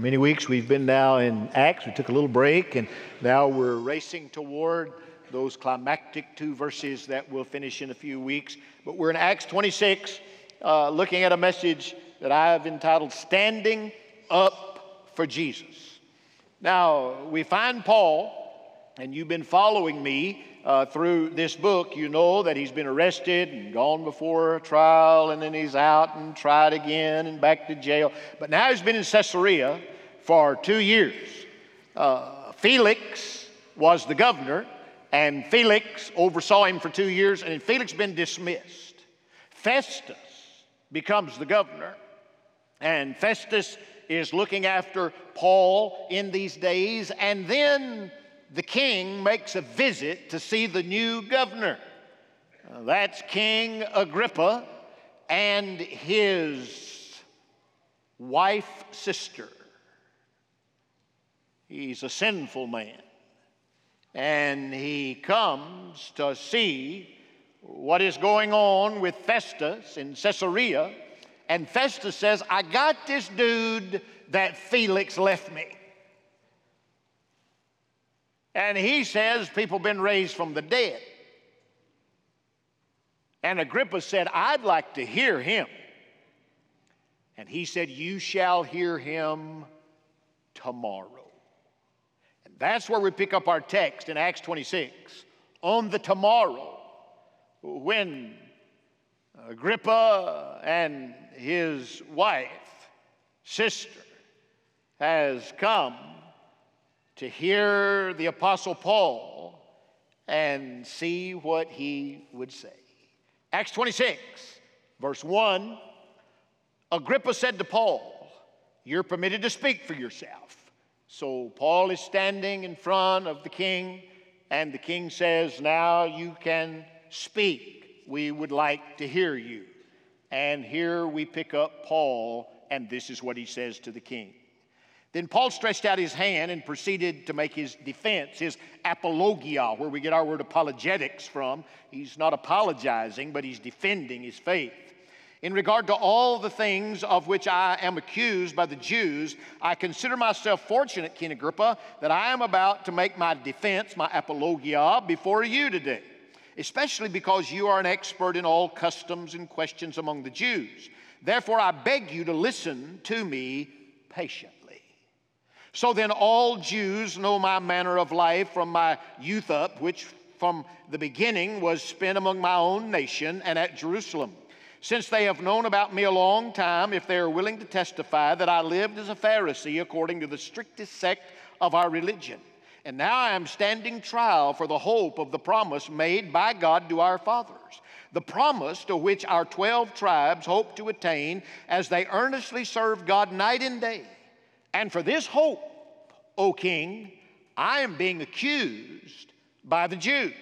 many weeks we've been now in Acts. We took a little break, and now we're racing toward those climactic two verses that we'll finish in a few weeks. But we're in Acts 26, uh, looking at a message that I've entitled Standing Up for Jesus. Now, we find Paul, and you've been following me uh, through this book, you know that he's been arrested and gone before trial, and then he's out and tried again and back to jail. But now he's been in Caesarea for two years. Uh, Felix was the governor, and Felix oversaw him for two years, and Felix been dismissed. Festus becomes the governor, and Festus is looking after Paul in these days, and then the king makes a visit to see the new governor. That's King Agrippa and his wife sister. He's a sinful man. And he comes to see what is going on with Festus in Caesarea. And Festus says, I got this dude that Felix left me. And he says people have been raised from the dead. And Agrippa said, I'd like to hear him. And he said, You shall hear him tomorrow. And that's where we pick up our text in Acts 26. On the tomorrow, when Agrippa and his wife, sister, has come to hear the Apostle Paul and see what he would say. Acts 26, verse 1 Agrippa said to Paul, You're permitted to speak for yourself. So Paul is standing in front of the king, and the king says, Now you can speak. We would like to hear you. And here we pick up Paul, and this is what he says to the king. Then Paul stretched out his hand and proceeded to make his defense, his apologia, where we get our word apologetics from. He's not apologizing, but he's defending his faith. In regard to all the things of which I am accused by the Jews, I consider myself fortunate, King Agrippa, that I am about to make my defense, my apologia, before you today, especially because you are an expert in all customs and questions among the Jews. Therefore, I beg you to listen to me patiently. So then, all Jews know my manner of life from my youth up, which from the beginning was spent among my own nation and at Jerusalem. Since they have known about me a long time, if they are willing to testify that I lived as a Pharisee according to the strictest sect of our religion. And now I am standing trial for the hope of the promise made by God to our fathers. The promise to which our 12 tribes hope to attain as they earnestly serve God night and day. And for this hope, O king, I am being accused by the Jews.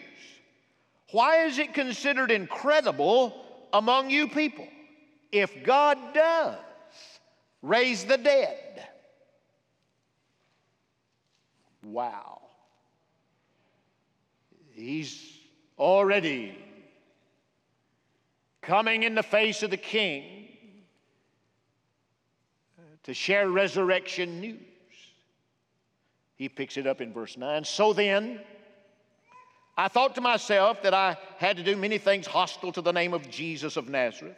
Why is it considered incredible among you people if God does raise the dead? Wow. He's already coming in the face of the king to share resurrection news. He picks it up in verse 9. So then, I thought to myself that I had to do many things hostile to the name of Jesus of Nazareth.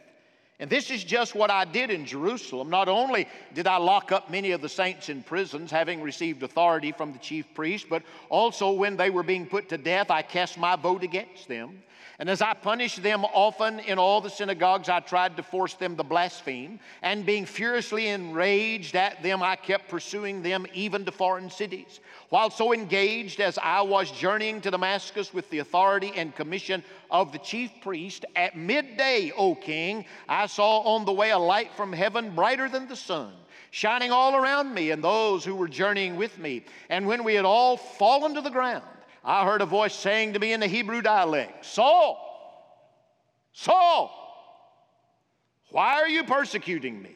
And this is just what I did in Jerusalem. Not only did I lock up many of the saints in prisons, having received authority from the chief priest, but also when they were being put to death, I cast my vote against them. And as I punished them often in all the synagogues, I tried to force them to blaspheme. And being furiously enraged at them, I kept pursuing them even to foreign cities. While so engaged as I was journeying to Damascus with the authority and commission of the chief priest, at midday, O king, I saw on the way a light from heaven brighter than the sun shining all around me and those who were journeying with me. And when we had all fallen to the ground, I heard a voice saying to me in the Hebrew dialect, Saul, Saul, why are you persecuting me?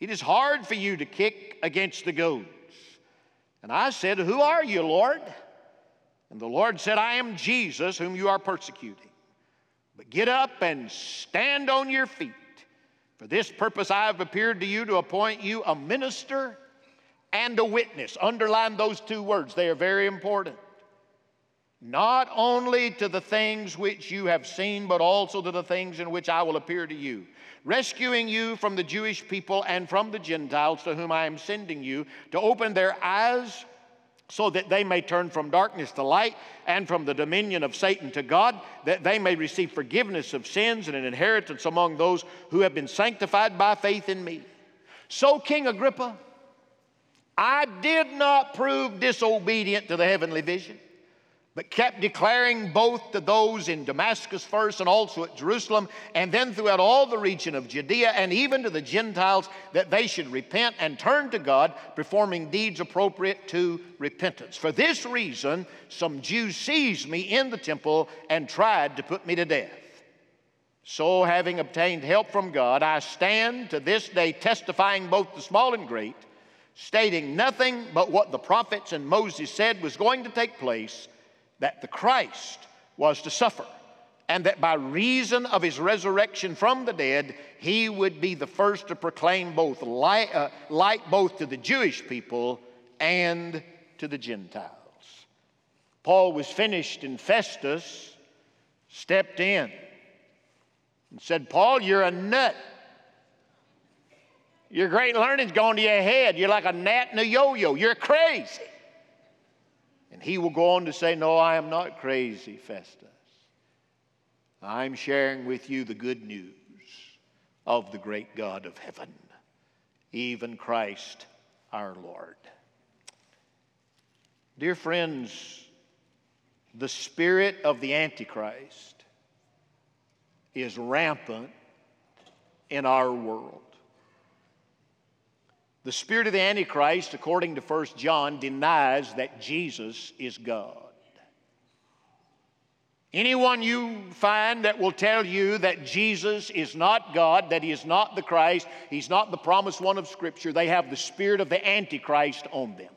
It is hard for you to kick against the goads. And I said, Who are you, Lord? And the Lord said, I am Jesus whom you are persecuting. But get up and stand on your feet. For this purpose I have appeared to you to appoint you a minister and a witness. Underline those two words, they are very important. Not only to the things which you have seen, but also to the things in which I will appear to you, rescuing you from the Jewish people and from the Gentiles to whom I am sending you, to open their eyes so that they may turn from darkness to light and from the dominion of Satan to God, that they may receive forgiveness of sins and an inheritance among those who have been sanctified by faith in me. So, King Agrippa, I did not prove disobedient to the heavenly vision, but kept declaring both to those in Damascus first and also at Jerusalem, and then throughout all the region of Judea and even to the Gentiles that they should repent and turn to God, performing deeds appropriate to repentance. For this reason, some Jews seized me in the temple and tried to put me to death. So, having obtained help from God, I stand to this day testifying both the small and great stating nothing but what the prophets and Moses said was going to take place that the Christ was to suffer, and that by reason of his resurrection from the dead, he would be the first to proclaim both light, uh, light both to the Jewish people and to the Gentiles. Paul was finished, and Festus stepped in and said, Paul, you're a nut. Your great learning's gone to your head. You're like a gnat in a yo yo. You're crazy. He will go on to say, No, I am not crazy, Festus. I'm sharing with you the good news of the great God of heaven, even Christ our Lord. Dear friends, the spirit of the Antichrist is rampant in our world. The spirit of the Antichrist, according to 1 John, denies that Jesus is God. Anyone you find that will tell you that Jesus is not God, that He is not the Christ, He's not the promised one of Scripture, they have the spirit of the Antichrist on them.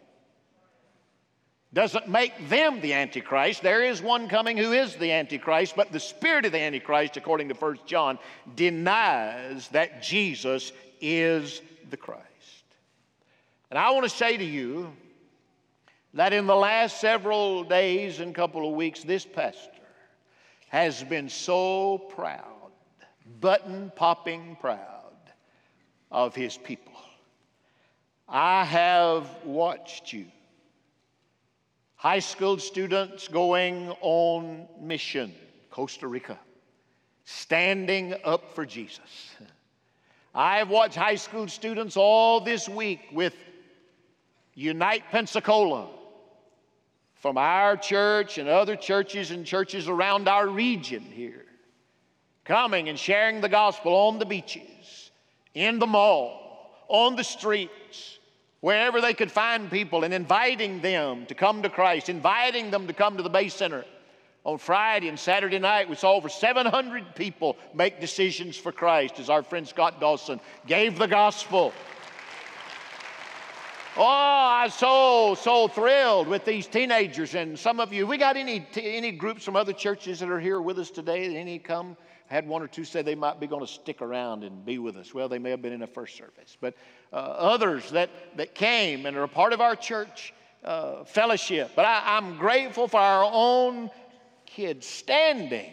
Doesn't make them the Antichrist. There is one coming who is the Antichrist, but the spirit of the Antichrist, according to 1 John, denies that Jesus is the Christ. And I want to say to you that in the last several days and couple of weeks, this pastor has been so proud, button popping proud of his people. I have watched you, high school students going on mission, Costa Rica, standing up for Jesus. I have watched high school students all this week with Unite Pensacola from our church and other churches and churches around our region here, coming and sharing the gospel on the beaches, in the mall, on the streets, wherever they could find people, and inviting them to come to Christ, inviting them to come to the Bay Center. On Friday and Saturday night, we saw over 700 people make decisions for Christ as our friend Scott Dawson gave the gospel Oh, I'm so, so thrilled with these teenagers and some of you. We got any, any groups from other churches that are here with us today? Any come? I had one or two say they might be going to stick around and be with us. Well, they may have been in the first service. But uh, others that, that came and are a part of our church uh, fellowship. But I, I'm grateful for our own kids standing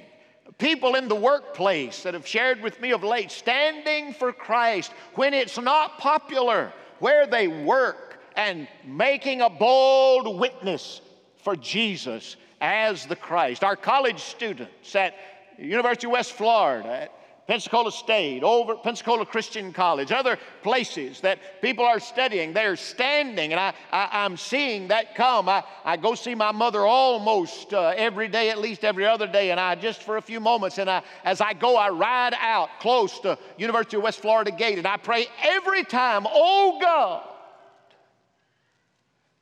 people in the workplace that have shared with me of late, standing for Christ when it's not popular where they work, and making a bold witness for Jesus as the Christ. Our college students at University of West Florida, at Pensacola State, over Pensacola Christian College, other places that people are studying, they're standing, and I, I, am seeing that come. I, I go see my mother almost uh, every day, at least every other day, and I just for a few moments, and I, as I go, I ride out close to University of West Florida Gate, and I pray every time, oh God,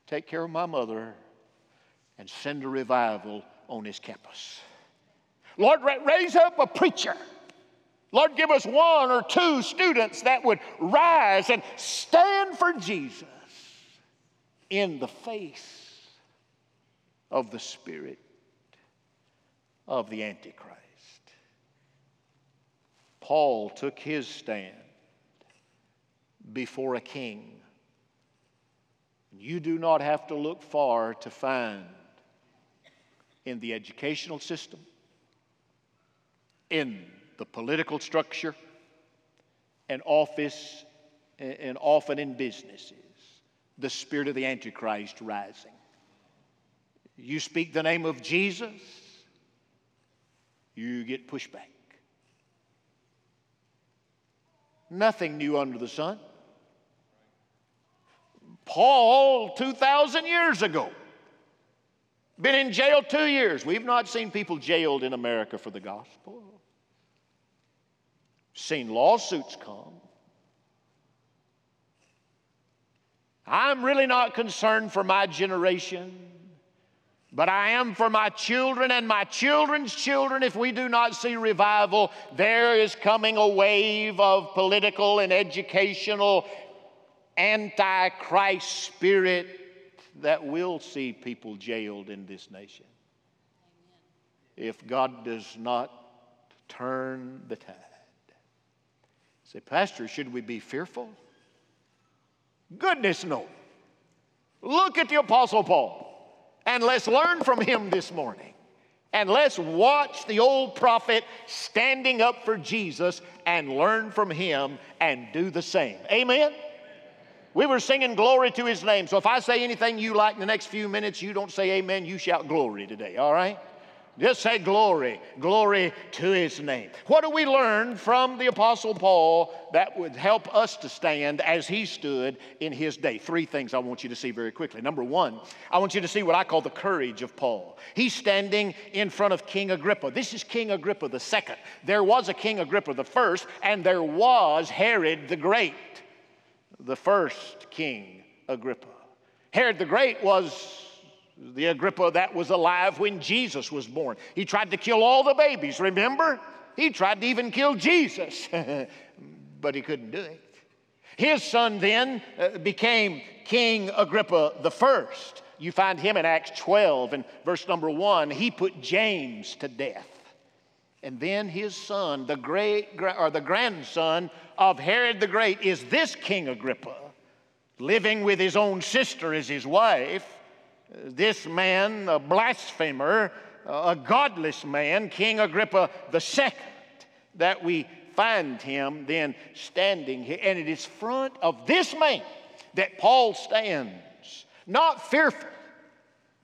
take care of my mother, and send a revival on his campus. Lord, raise up a preacher. Lord, give us one or two students that would rise and stand for Jesus in the face of the spirit of the Antichrist. Paul took his stand before a king you do not have to look far to find in the educational system, in the political structure, and office, and often in businesses, the spirit of the Antichrist rising. You speak the name of Jesus, you get pushback. Nothing new under the sun. Paul, 2,000 years ago, been in jail two years. We've not seen people jailed in America for the gospel. Seen lawsuits come. I'm really not concerned for my generation, but I am for my children and my children's children. If we do not see revival, there is coming a wave of political and educational antichrist spirit that will see people jailed in this nation if God does not turn the tide. Say, Pastor, should we be fearful? Goodness, no. Look at the Apostle Paul and let's learn from him this morning. And let's watch the old prophet standing up for Jesus and learn from him and do the same. Amen? We were singing glory to his name. So if I say anything you like in the next few minutes, you don't say amen, you shout glory today, all right? Just say glory, glory to his name. What do we learn from the Apostle Paul that would help us to stand as he stood in his day? Three things I want you to see very quickly. Number one, I want you to see what I call the courage of Paul. He's standing in front of King Agrippa. This is King Agrippa the second. There was a King Agrippa the first, and there was Herod the Great the first king, Agrippa. Herod the Great was the Agrippa that was alive when Jesus was born. He tried to kill all the babies, remember? He tried to even kill Jesus, but he couldn't do it. His son then uh, became King Agrippa the first. You find him in Acts 12 and verse number 1. He put James to death. And then his son, the great or the grandson of Herod the Great, is this King Agrippa, living with his own sister as his wife. This man, a blasphemer, a godless man, King Agrippa the second, that we find him then standing here. And it is front of this man that Paul stands, not fearful,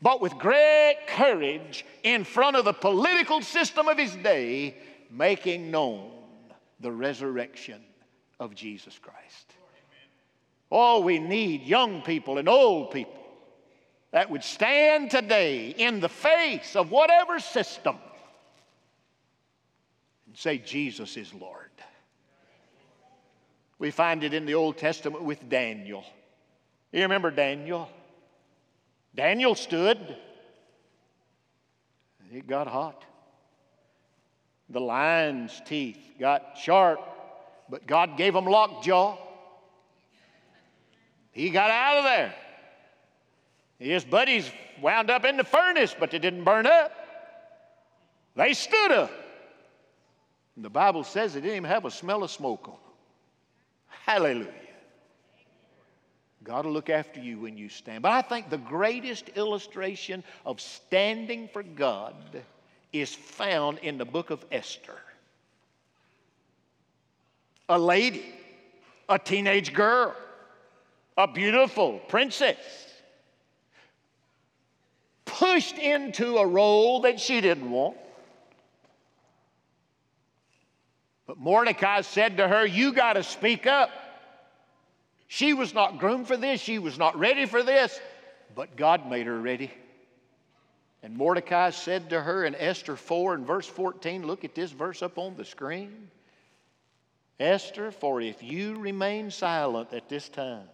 but with great courage in front of the political system of his day, making known the resurrection of Jesus Christ. Oh, we need young people and old people that would stand today in the face of whatever system and say, Jesus is Lord. We find it in the Old Testament with Daniel. You remember Daniel? Daniel stood, it got hot. The lion's teeth got sharp, but God gave him lockjaw. He got out of there. His buddies wound up in the furnace, but they didn't burn up. They stood up. And the Bible says they didn't even have a smell of smoke on them. Hallelujah. God will look after you when you stand. But I think the greatest illustration of standing for God is found in the book of Esther. A lady, a teenage girl, a beautiful princess, pushed into a role that she didn't want. But Mordecai said to her, You got to speak up. She was not groomed for this, she was not ready for this, but God made her ready. And Mordecai said to her in Esther 4 and verse 14, look at this verse up on the screen. Esther, for if you remain silent at this time,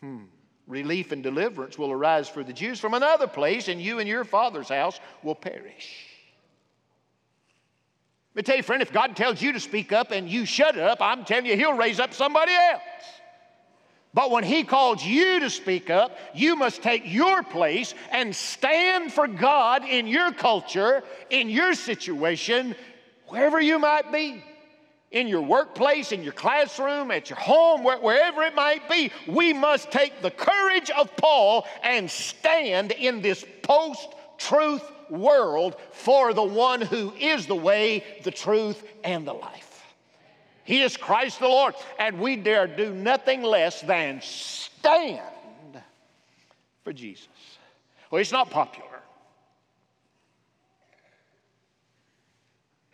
hmm, relief and deliverance will arise for the Jews from another place, and you and your father's house will perish. Let me tell you, friend, if God tells you to speak up and you shut up, I'm telling you, He'll raise up somebody else. But when He calls you to speak up, you must take your place and stand for God in your culture, in your situation, wherever you might be. in your workplace, in your classroom, at your home, wherever it might be, we must take the courage of Paul and stand in this post truth world for the one who is the way, the truth, and the life. He is Christ the Lord, and we dare do nothing less than stand for Jesus. Well, it's not popular.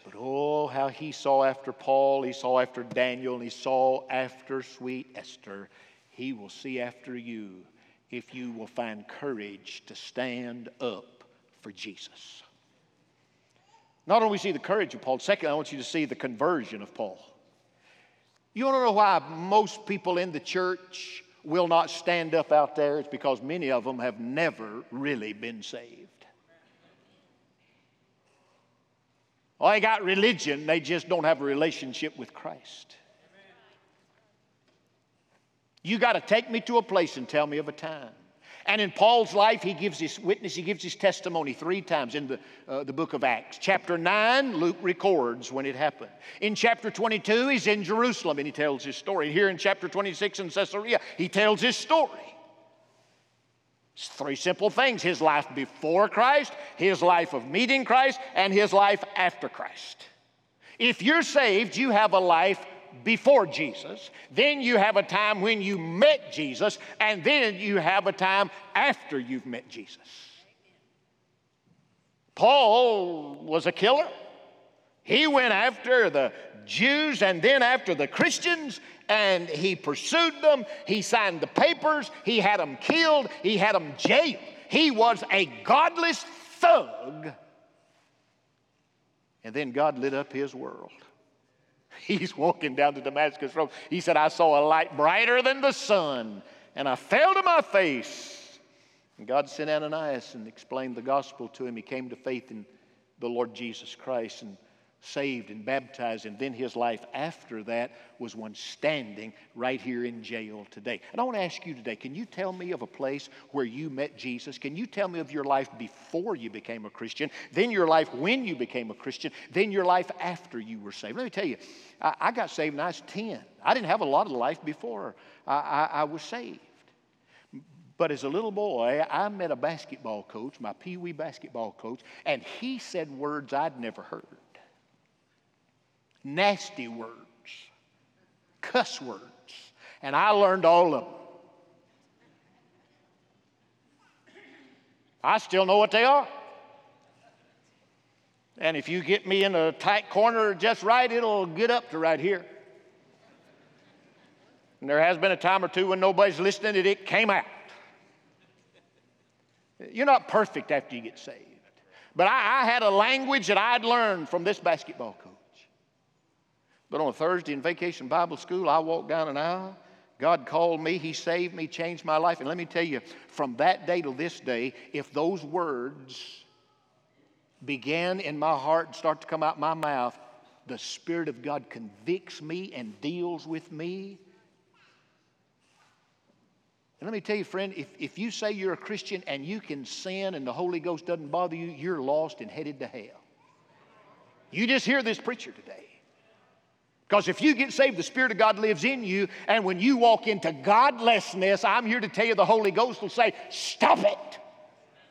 But oh, how he saw after Paul, he saw after Daniel, and he saw after sweet Esther. He will see after you if you will find courage to stand up for Jesus. Not only see the courage of Paul, secondly, I want you to see the conversion of Paul. You want to know why most people in the church will not stand up out there? It's because many of them have never really been saved. Well, they got religion, they just don't have a relationship with Christ. You got to take me to a place and tell me of a time. And in Paul's life, he gives his witness, he gives his testimony three times in the, uh, the book of Acts. Chapter 9, Luke records when it happened. In chapter 22, he's in Jerusalem and he tells his story. Here in chapter 26 in Caesarea, he tells his story. It's three simple things his life before Christ, his life of meeting Christ, and his life after Christ. If you're saved, you have a life before Jesus, then you have a time when you met Jesus, and then you have a time after you've met Jesus. Paul was a killer. He went after the Jews and then after the Christians, and he pursued them. He signed the papers. He had them killed. He had them jailed. He was a godless thug. And then God lit up his world. He's walking down the Damascus Road. He said, I saw a light brighter than the sun, and I fell to my face. And God sent Ananias and explained the gospel to him. He came to faith in the Lord Jesus Christ. And saved and baptized, and then his life after that was one standing right here in jail today. And I want to ask you today can you tell me of a place where you met Jesus? Can you tell me of your life before you became a Christian, then your life when you became a Christian, then your life after you were saved? Let me tell you, I, I got saved when I was 10. I didn't have a lot of life before I, I, I was saved. But as a little boy, I met a basketball coach, my pee wee basketball coach, and he said words I'd never heard nasty words, cuss words, and I learned all of them. I still know what they are. And if you get me in a tight corner just right, it'll get up to right here. And there has been a time or two when nobody's listening and it came out. You're not perfect after you get saved. But I, I had a language that I'd learned from this basketball coach. But on a Thursday in vacation Bible school, I walked down an aisle. God called me, He saved me, changed my life. And let me tell you, from that day to this day, if those words began in my heart and start to come out my mouth, the Spirit of God convicts me and deals with me. And let me tell you, friend, if, if you say you're a Christian and you can sin and the Holy Ghost doesn't bother you, you're lost and headed to hell. You just hear this preacher today. Because if you get saved, the Spirit of God lives in you. And when you walk into godlessness, I'm here to tell you the Holy Ghost will say, Stop it.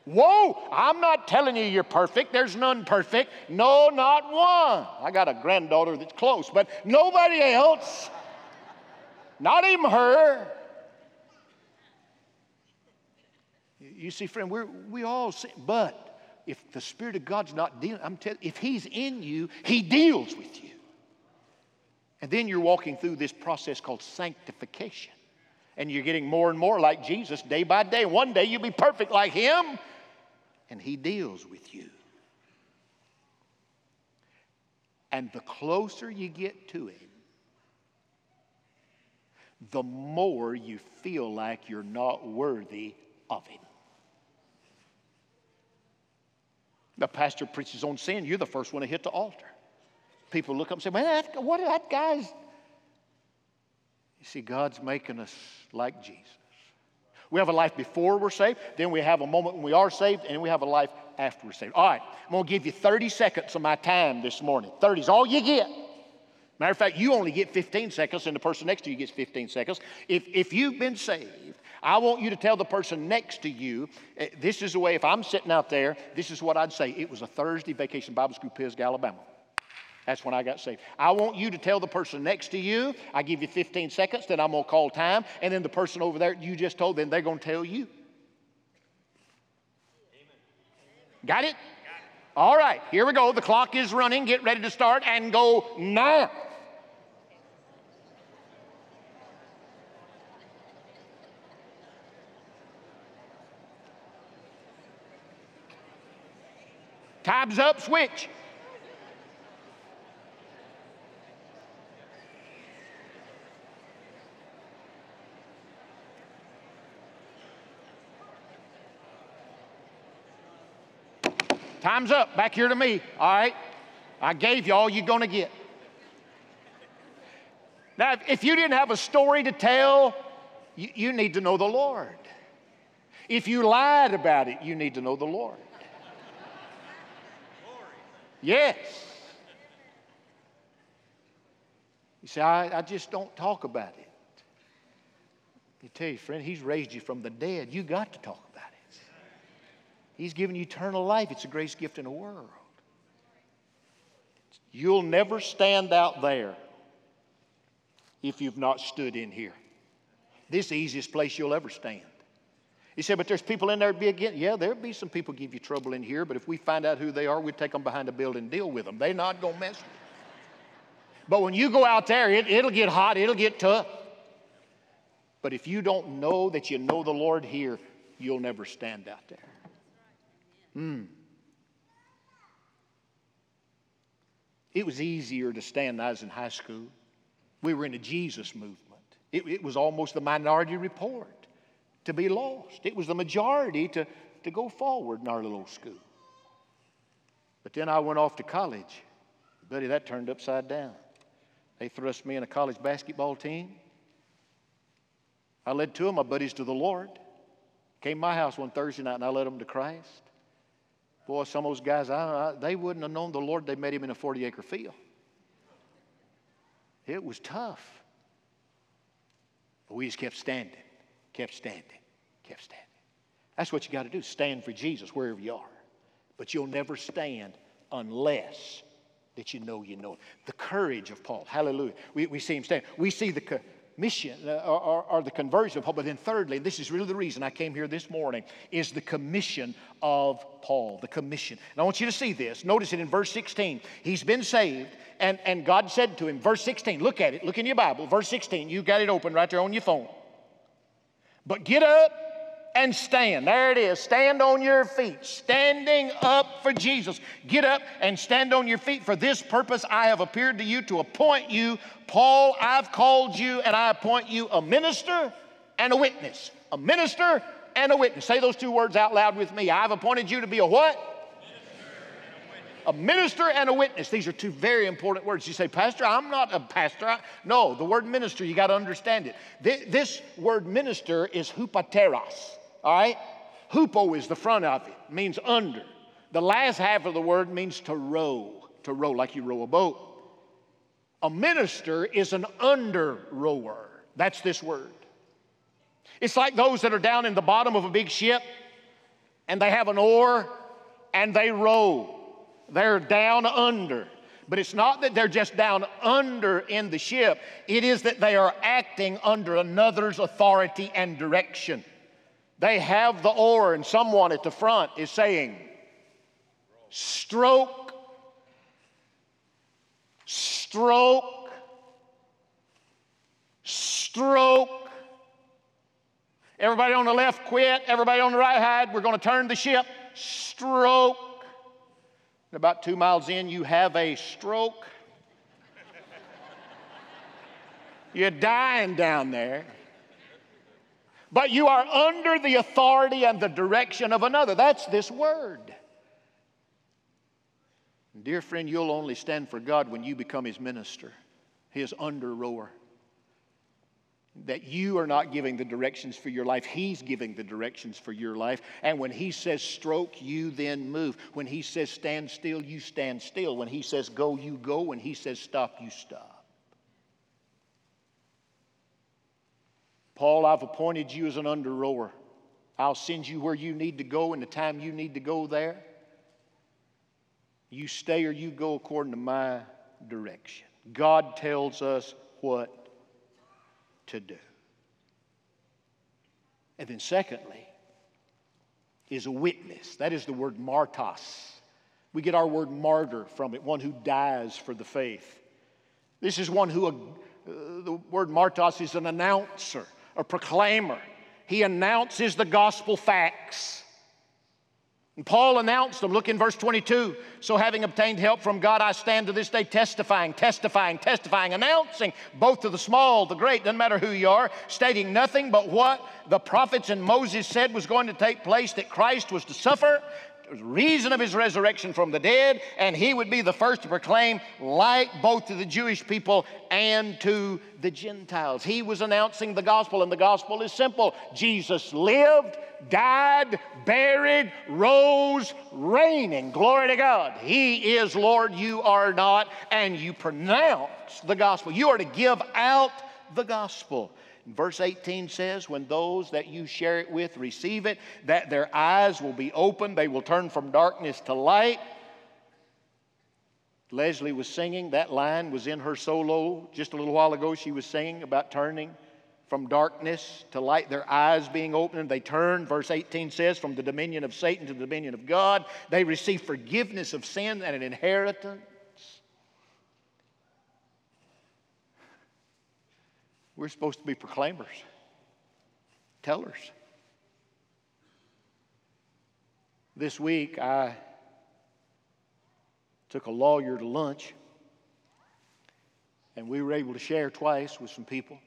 Whoa, I'm not telling you you're perfect. There's none perfect. No, not one. I got a granddaughter that's close, but nobody else, not even her. You see, friend, we're, we all sin, but if the Spirit of God's not dealing, I'm telling if He's in you, He deals with you. And then you're walking through this process called sanctification. And you're getting more and more like Jesus day by day. One day you'll be perfect like Him, and He deals with you. And the closer you get to Him, the more you feel like you're not worthy of Him. The pastor preaches on sin, you're the first one to hit the altar people look up and say, man, that, what that guy's. You see, God's making us like Jesus. We have a life before we're saved, then we have a moment when we are saved, and we have a life after we're saved. All right, I'm going to give you 30 seconds of my time this morning. 30 is all you get. Matter of fact, you only get 15 seconds, and the person next to you gets 15 seconds. If, if you've been saved, I want you to tell the person next to you, eh, this is the way, if I'm sitting out there, this is what I'd say. It was a Thursday vacation Bible school, Pisgah, Alabama. That's when I got saved. I want you to tell the person next to you, I give you 15 seconds, then I'm going to call time, and then the person over there you just told, then they're going to tell you. Got it? All right, here we go. The clock is running. Get ready to start and go now. Time's up, switch. Time's up. Back here to me. All right. I gave you all you're going to get. Now, if you didn't have a story to tell, you, you need to know the Lord. If you lied about it, you need to know the Lord. Yes. You say, I, I just don't talk about it. You tell you, friend, He's raised you from the dead. You got to talk. He's given you eternal life. It's the greatest gift in the world. You'll never stand out there if you've not stood in here. This is the easiest place you'll ever stand. He said, but there's people in there be again. Yeah, there'll be some people give you trouble in here, but if we find out who they are, we take them behind a building and deal with them. They're not going to mess with you. But when you go out there, it, it'll get hot, it'll get tough. But if you don't know that you know the Lord here, you'll never stand out there. Hmm. It was easier to stand I was in high school. We were in a Jesus movement. It, it was almost the minority report to be lost. It was the majority to, to go forward in our little school. But then I went off to college. Buddy, that turned upside down. They thrust me in a college basketball team. I led two of my buddies to the Lord. Came to my house one Thursday night and I led them to Christ. Boy, some of those guys, I, I, they wouldn't have known the Lord. They met him in a 40 acre field. It was tough. But we just kept standing kept standing, kept standing. That's what you got to do stand for Jesus wherever you are. But you'll never stand unless that you know you know it. The courage of Paul, hallelujah. We, we see him stand. We see the mission uh, or, or, the conversion of Paul. But then, thirdly, this is really the reason I came here this morning, is the commission of Paul. The commission. And I want you to see this. Notice it in verse 16. He's been saved, and, and God said to him, verse 16, look at it, look in your Bible, verse 16. You got it open right there on your phone. But get up and stand. There it is. Stand on your feet. Standing up for Jesus. Get up and stand on your feet. For this purpose I have appeared to you to appoint you. Paul, I've called you and I appoint you a minister and a witness. A minister and a witness. Say those two words out loud with me. I've appointed you to be a what? a minister and a witness. These are two very important words. You say, Pastor, I'm not a pastor. No, the word minister, you got to understand it. This word minister is hupateros, all right? Hupo is the front of it, means under. The last half of the word means to row, to row like you row a boat. A minister is an under rower. That's this word. It's like those that are down in the bottom of a big ship and they have an oar and they row. They're down under. But it's not that they're just down under in the ship, it is that they are acting under another's authority and direction. They have the oar, and someone at the front is saying, Stroke, stroke, stroke. Everybody on the left quit, everybody on the right hide. we're going to turn the ship. Stroke. And about two miles in, you have a stroke. You're dying down there. But you are under the authority and the direction of another. That's this word. Dear friend, you'll only stand for God when you become His minister, His under rower that you are not giving the directions for your life. He's giving the directions for your life. And when He says stroke, you then move. When He says stand still, you stand still. When He says go, you go. When He says stop, you stop. Paul, I've appointed you as an under rower. I'll send you where you need to go in the time you need to go there. You stay or you go according to my direction. God tells us what to do. And then, secondly, is a witness. That is the word martos. We get our word martyr from it, one who dies for the faith. This is one who, uh, the word martos is an announcer, a proclaimer. He announces the gospel facts. And Paul announced them. Look in verse 22. So, having obtained help from God, I stand to this day testifying, testifying, testifying, announcing both to the small, the great, doesn't matter who you are, stating nothing but what the prophets and Moses said was going to take place that Christ was to suffer reason of his resurrection from the dead, and he would be the first to proclaim light both to the Jewish people and to the Gentiles. He was announcing the gospel, and the gospel is simple Jesus lived, died, buried, rose, reigning. Glory to God. He is Lord, you are not, and you pronounce the gospel. You are to give out the gospel. Verse 18 says, When those that you share it with receive it, that their eyes will be opened, they will turn from darkness to light. Leslie was singing, that line was in her solo just a little while ago. She was singing about turning from darkness to light, their eyes being opened. They turn, verse 18 says, from the dominion of Satan to the dominion of God. They receive forgiveness of sin and an inheritance. We're supposed to be proclaimers, tellers. This week, I took a lawyer to lunch, and we were able to share twice with some people.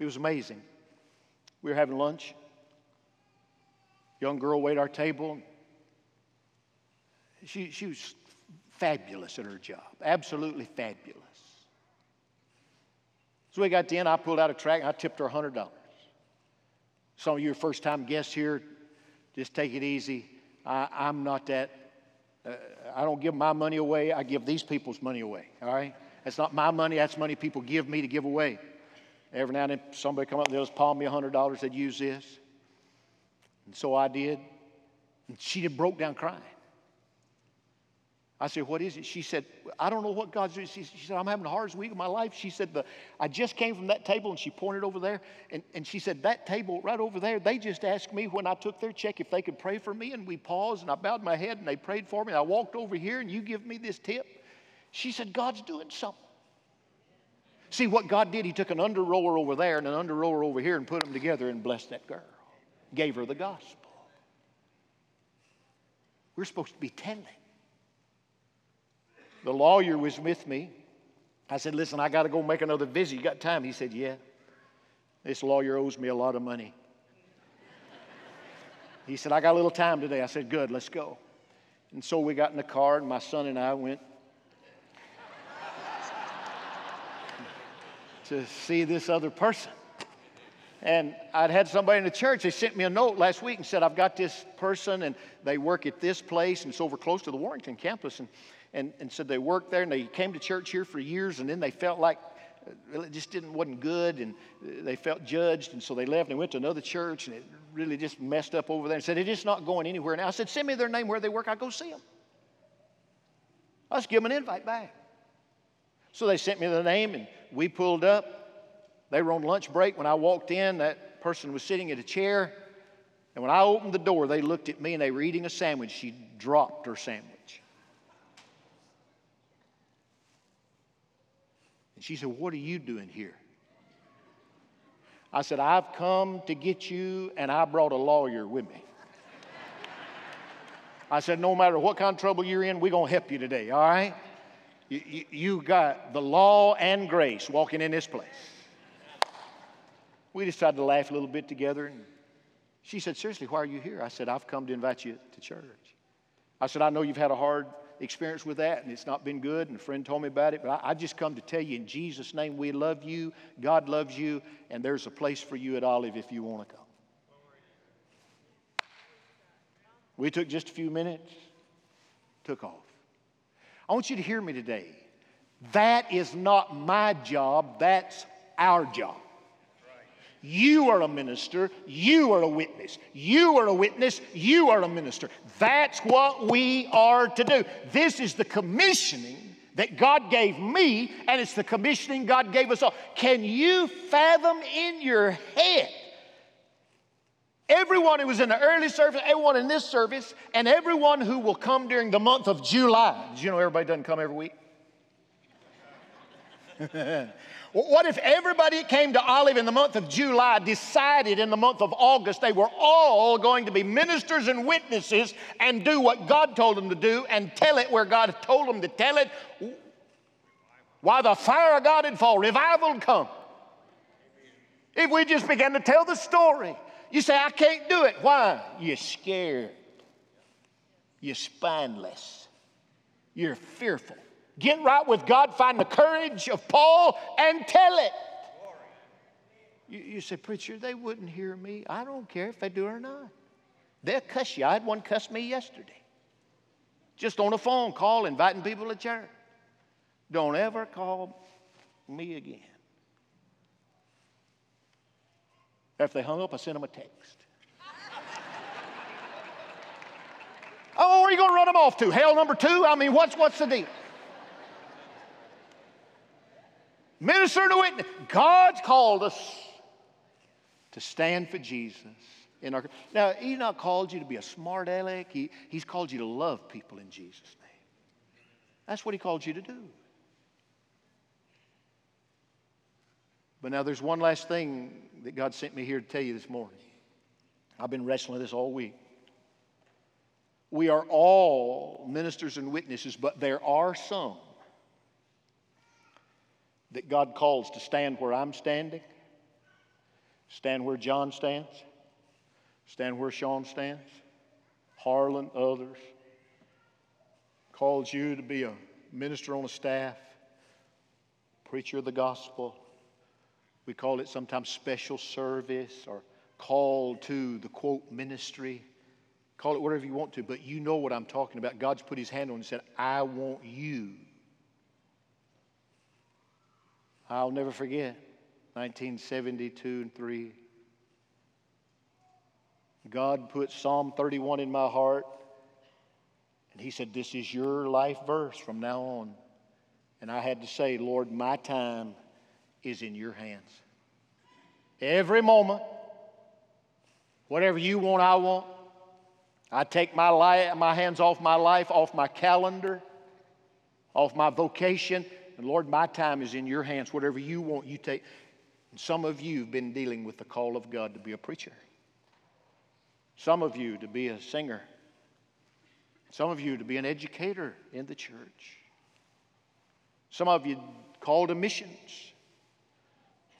It was amazing. We were having lunch. Young girl waited our table. She, she was fabulous at her job, absolutely fabulous. So we got in, I pulled out a track and I tipped her $100. Some of you first time guests here, just take it easy. I, am not that, uh, I don't give my money away, I give these people's money away, all right? That's not my money, that's money people give me to give away. Every now and then somebody come up and they'll just palm me $100, they'd use this. And so I did. And she broke down crying. I said, What is it? She said, I don't know what God's doing. She, she said, I'm having the hardest week of my life. She said, the, I just came from that table, and she pointed over there. And, and she said, That table right over there, they just asked me when I took their check if they could pray for me. And we paused, and I bowed my head, and they prayed for me. And I walked over here, and you give me this tip. She said, God's doing something. See what God did, He took an under rower over there and an under rower over here and put them together and blessed that girl, gave her the gospel. We're supposed to be telling. The lawyer was with me. I said, Listen, I got to go make another visit. You got time? He said, Yeah. This lawyer owes me a lot of money. He said, I got a little time today. I said, Good, let's go. And so we got in the car, and my son and I went to see this other person. And I'd had somebody in the church, they sent me a note last week and said, I've got this person, and they work at this place, and it's over close to the Warrington campus. And and, and said they worked there and they came to church here for years and then they felt like uh, it just didn't wasn't good and uh, they felt judged and so they left and they went to another church and it really just messed up over there and said it's just not going anywhere now. I said send me their name where they work i'll go see them let's give them an invite back. So they sent me the name and we pulled up. They were on lunch break when i walked in that person was sitting at a chair and when i opened the door they looked at me and they were eating a sandwich. She dropped her sandwich She said, What are you doing here? I said, I've come to get you, and I brought a lawyer with me. I said, No matter what kind of trouble you're in, we're going to help you today, all right? You, you, you got the law and grace walking in this place. We decided to laugh a little bit together. And she said, Seriously, why are you here? I said, I've come to invite you to church. I said, I know you've had a hard experience with that and it's not been good, and a friend told me about it, but I, I just come to tell you in Jesus' name, we love you, God loves you, and there's a place for you at Olive if you want to come. We took just a few minutes, took off. I want you to hear me today. That is not my job, that's our job. You are a minister. You are a witness. You are a witness. You are a minister. That's what we are to do. This is the commissioning that God gave me, and it's the commissioning God gave us all. Can you fathom in your head? Everyone who was in the early service, everyone in this service, and everyone who will come during the month of July. Did you know everybody doesn't come every week? what if everybody that came to Olive in the month of July decided in the month of August they were all going to be ministers and witnesses and do what God told them to do and tell it where God told them to tell it? Why the fire of God would fall, revival would come. If we just began to tell the story, you say, I can't do it. Why? You're scared. You're spineless. You're fearful. Get right with God, find the courage of Paul, and tell it. You, you say, Preacher, they wouldn't hear me. I don't care if they do or not. They'll cuss you. I had one cuss me yesterday. Just on a phone call, inviting people to church. Don't ever call me again. After they hung up, I sent them a text. oh, where are you going to run them off to? Hell number two? I mean, what's, what's the deal? Minister to witness. God's called us to stand for Jesus. In our, now, He's not called you to be a smart aleck. He, he's called you to love people in Jesus' name. That's what He called you to do. But now there's one last thing that God sent me here to tell you this morning. I've been wrestling with this all week. We are all ministers and witnesses, but there are some that God calls to stand where I'm standing, stand where John stands, stand where Sean stands, Harlan, others. Calls you to be a minister on a staff, preacher of the gospel. We call it sometimes special service or call to the quote ministry. Call it whatever you want to, but you know what I'm talking about. God's put his hand on and said, I want you I'll never forget 1972 and 3. God put Psalm 31 in my heart, and He said, This is your life verse from now on. And I had to say, Lord, my time is in your hands. Every moment, whatever you want, I want. I take my, life, my hands off my life, off my calendar, off my vocation, and Lord, my time is in your hands. Whatever you want, you take. And some of you have been dealing with the call of God to be a preacher. Some of you to be a singer. Some of you to be an educator in the church. Some of you called to missions.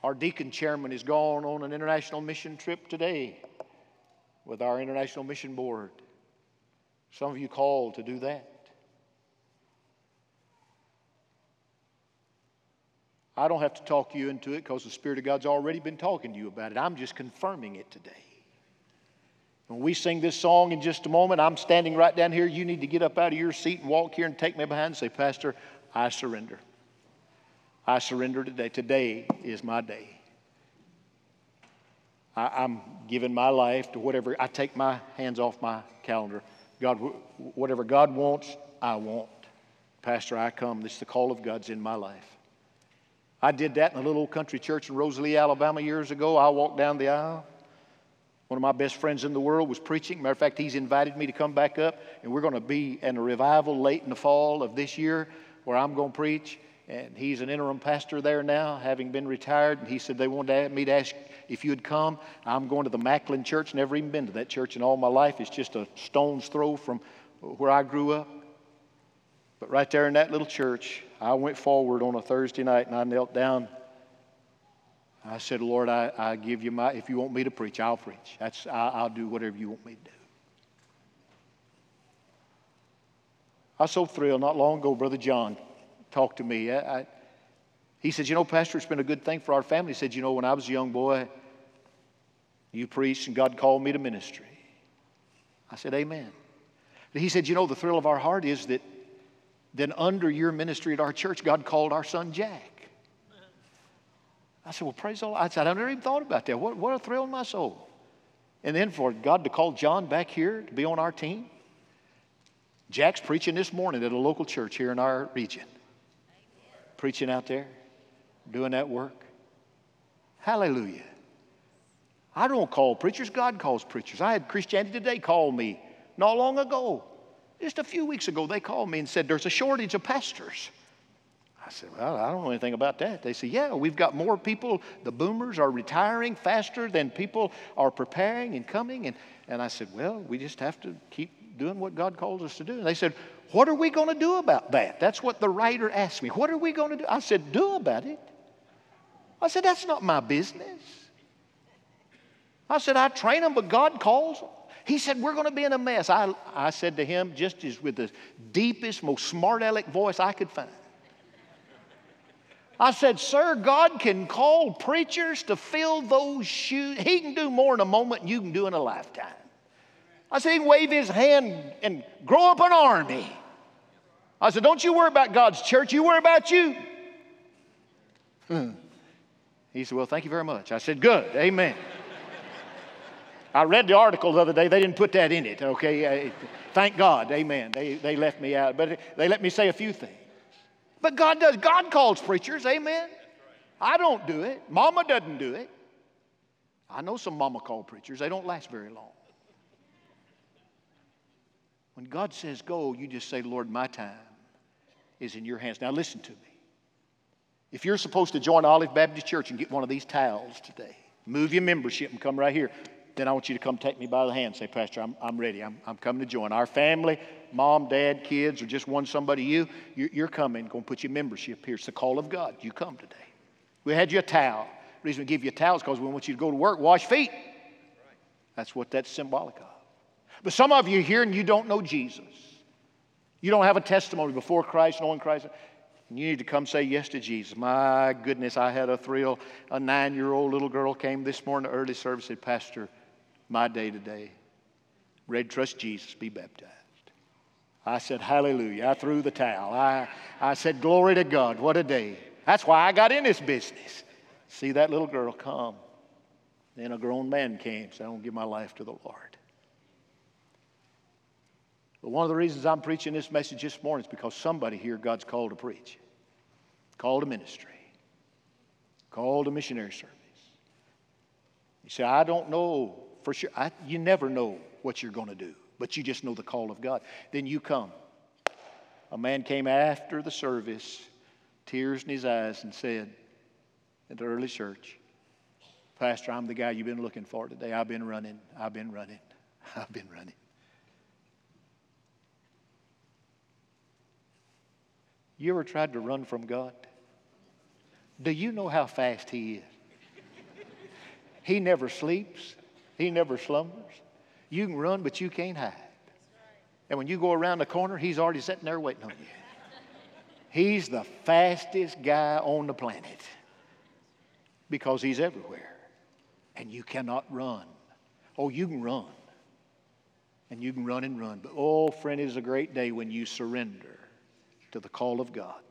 Our deacon chairman is gone on an international mission trip today with our International Mission Board. Some of you called to do that. I don't have to talk you into it because the Spirit of God's already been talking to you about it. I'm just confirming it today. When we sing this song in just a moment, I'm standing right down here. You need to get up out of your seat and walk here and take me behind and say, Pastor, I surrender. I surrender today. Today is my day. I, am giving my life to whatever. I take my hands off my calendar. God, whatever God wants, I want. Pastor, I come. This is the call of God's in my life. I did that in a little old country church in Rosalie, Alabama years ago. I walked down the aisle. One of my best friends in the world was preaching. Matter of fact, he's invited me to come back up, and we're going to be in a revival late in the fall of this year where I'm going to preach. And he's an interim pastor there now, having been retired. And he said they wanted me to ask if you'd come. I'm going to the Macklin Church. Never even been to that church in all my life. It's just a stone's throw from where I grew up. But right there in that little church, I went forward on a Thursday night and I knelt down. I said, Lord, I, I give you my, if you want me to preach, I'll preach. That's, I, I'll do whatever you want me to do. I was so thrilled not long ago, Brother John talked to me. I, I, he said, You know, Pastor, it's been a good thing for our family. He said, You know, when I was a young boy, you preached and God called me to ministry. I said, Amen. But he said, You know, the thrill of our heart is that then under your ministry at our church, God called our son Jack. I said, Well, praise the Lord. I said, I've never even thought about that. What, what a thrill in my soul. And then for God to call John back here to be on our team. Jack's preaching this morning at a local church here in our region. Preaching out there, doing that work. Hallelujah. I don't call preachers, God calls preachers. I had Christianity Today call me not long ago. Just a few weeks ago, they called me and said, There's a shortage of pastors. I said, Well, I don't know anything about that. They said, Yeah, we've got more people. The boomers are retiring faster than people are preparing and coming. And, and I said, Well, we just have to keep doing what God calls us to do. And they said, What are we going to do about that? That's what the writer asked me. What are we going to do? I said, Do about it. I said, That's not my business. I said, I train them, but God calls them. He said, We're going to be in a mess. I, I said to him, just as with the deepest, most smart aleck voice I could find. I said, Sir, God can call preachers to fill those shoes. He can do more in a moment than you can do in a lifetime. I said, He can wave His hand and grow up an army. I said, Don't you worry about God's church, you worry about you. Hmm. He said, Well, thank you very much. I said, Good, amen. I read the article the other day. They didn't put that in it, okay? Uh, thank God, amen. They, they left me out, but they let me say a few things. But God does. God calls preachers, amen. I don't do it. Mama doesn't do it. I know some mama call preachers, they don't last very long. When God says go, you just say, Lord, my time is in your hands. Now listen to me. If you're supposed to join Olive Baptist Church and get one of these towels today, move your membership and come right here then I want you to come take me by the hand and say, Pastor, I'm, I'm ready. I'm, I'm coming to join. Our family, mom, dad, kids, or just one somebody, you, you're, you're coming. Going to put your membership here. It's the call of God. You come today. We had you a towel. The reason we give you a towel is because we want you to go to work, wash feet. That's what that's symbolic of. But some of you here and you don't know Jesus. You don't have a testimony before Christ, knowing Christ. And You need to come say yes to Jesus. My goodness, I had a thrill. A nine year old little girl came this morning to early service and said, Pastor, my day today. Red, trust Jesus, be baptized. I said, Hallelujah. I threw the towel. I, I said, Glory to God. What a day. That's why I got in this business. See that little girl come. Then a grown man came, so I don't give my life to the Lord. But one of the reasons I'm preaching this message this morning is because somebody here God's called to preach, called to ministry, called to missionary service. You say, I don't know for sure. I, you never know what you're going to do, but you just know the call of God. Then you come. A man came after the service, tears in his eyes, and said at the early church, Pastor, I'm the guy you've been looking for today. I've been running, I've been running, I've been running. You ever tried to run from God? Do you know how fast He is? He never sleeps, he never slumbers. You can run, but you can't hide. And when you go around the corner, he's already sitting there waiting on you. He's the fastest guy on the planet because he's everywhere. And you cannot run. Oh, you can run. And you can run and run. But oh, friend, it is a great day when you surrender to the call of God.